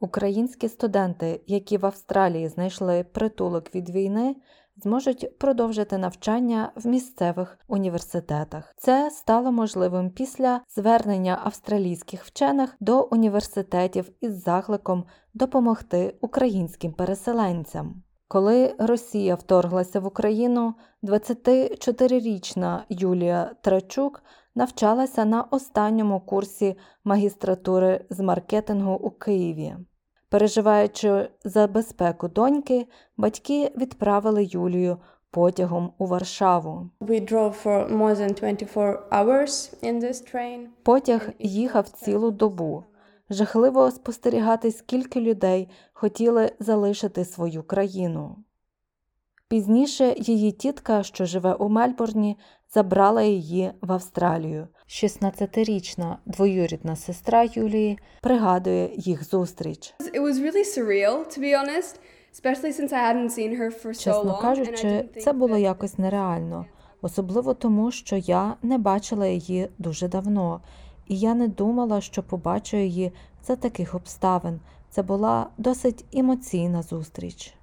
Українські студенти, які в Австралії знайшли притулок від війни, зможуть продовжити навчання в місцевих університетах. Це стало можливим після звернення австралійських вчених до університетів із закликом допомогти українським переселенцям. Коли Росія вторглася в Україну, 24-річна Юлія Трачук навчалася на останньому курсі магістратури з маркетингу у Києві. Переживаючи за безпеку доньки, батьки відправили Юлію потягом у Варшаву. We drove for more than 24 hours in this train. Потяг їхав цілу добу. Жахливо спостерігати, скільки людей хотіли залишити свою країну. Пізніше її тітка, що живе у Мельбурні, забрала її в Австралію. 16-річна двоюрідна сестра Юлії пригадує їх зустріч. It was really surreal, to be honest, especially since I hadn't seen her for so Чесно long. кажучи, це було якось нереально, особливо тому, що я не бачила її дуже давно, і я не думала, що побачу її за таких обставин. Це була досить емоційна зустріч.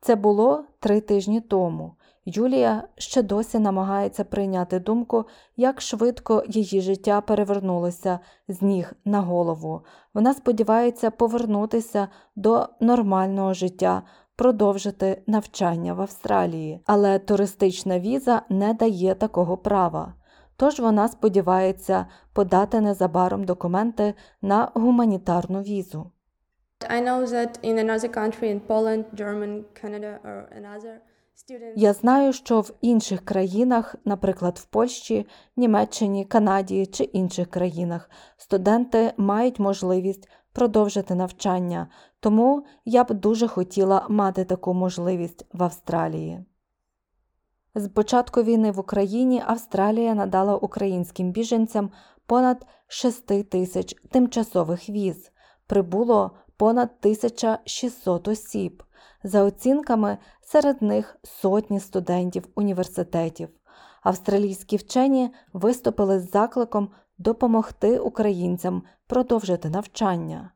Це було три тижні тому. Юлія ще досі намагається прийняти думку, як швидко її життя перевернулося з ніг на голову. Вона сподівається повернутися до нормального життя, продовжити навчання в Австралії, але туристична віза не дає такого права. Тож вона сподівається подати незабаром документи на гуманітарну візу. Я знаю, що в інших країнах, наприклад, в Польщі, Німеччині, Канаді чи інших країнах, студенти мають можливість продовжити навчання, тому я б дуже хотіла мати таку можливість в Австралії. З початку війни в Україні Австралія надала українським біженцям понад 6 тисяч тимчасових віз. Прибуло понад 1600 осіб. За оцінками, серед них сотні студентів університетів. Австралійські вчені виступили з закликом допомогти українцям продовжити навчання.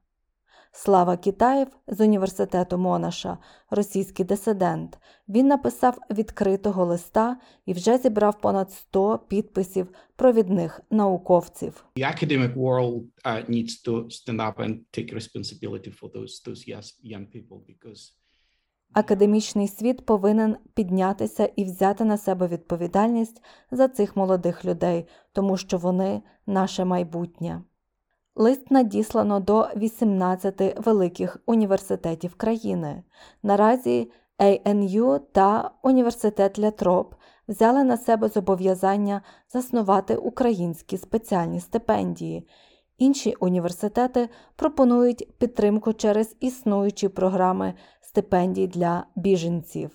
Слава Китаєв з університету Монаша, російський дисидент. Він написав відкритого листа і вже зібрав понад 100 підписів провідних науковців. the academic world uh, needs to stand up and take responsibility for those those young people because Академічний світ повинен піднятися і взяти на себе відповідальність за цих молодих людей, тому що вони наше майбутнє. Лист надіслано до 18 великих університетів країни. Наразі ANU та Університет Лятроп взяли на себе зобов'язання заснувати українські спеціальні стипендії. Інші університети пропонують підтримку через існуючі програми стипендій для біженців.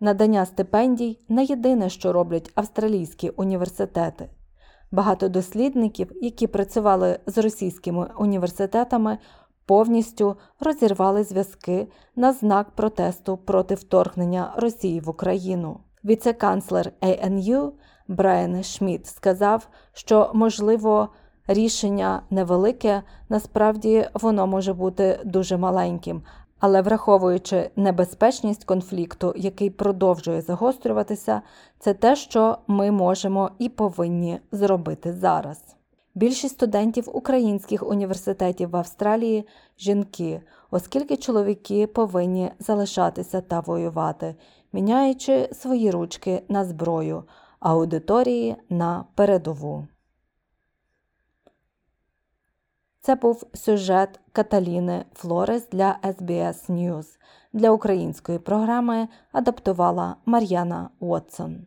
Надання стипендій не єдине, що роблять австралійські університети. Багато дослідників, які працювали з російськими університетами, повністю розірвали зв'язки на знак протесту проти вторгнення Росії в Україну. Віце-канцлер ANU Брайан Шмідт сказав, що можливо рішення невелике, насправді воно може бути дуже маленьким, але враховуючи небезпечність конфлікту, який продовжує загострюватися, це те, що ми можемо і повинні зробити зараз. Більшість студентів українських університетів в Австралії жінки, оскільки чоловіки повинні залишатися та воювати, міняючи свої ручки на зброю, аудиторії на передову. Це був сюжет Каталіни Флорес для SBS News. Для української програми адаптувала Мар'яна Уотсон.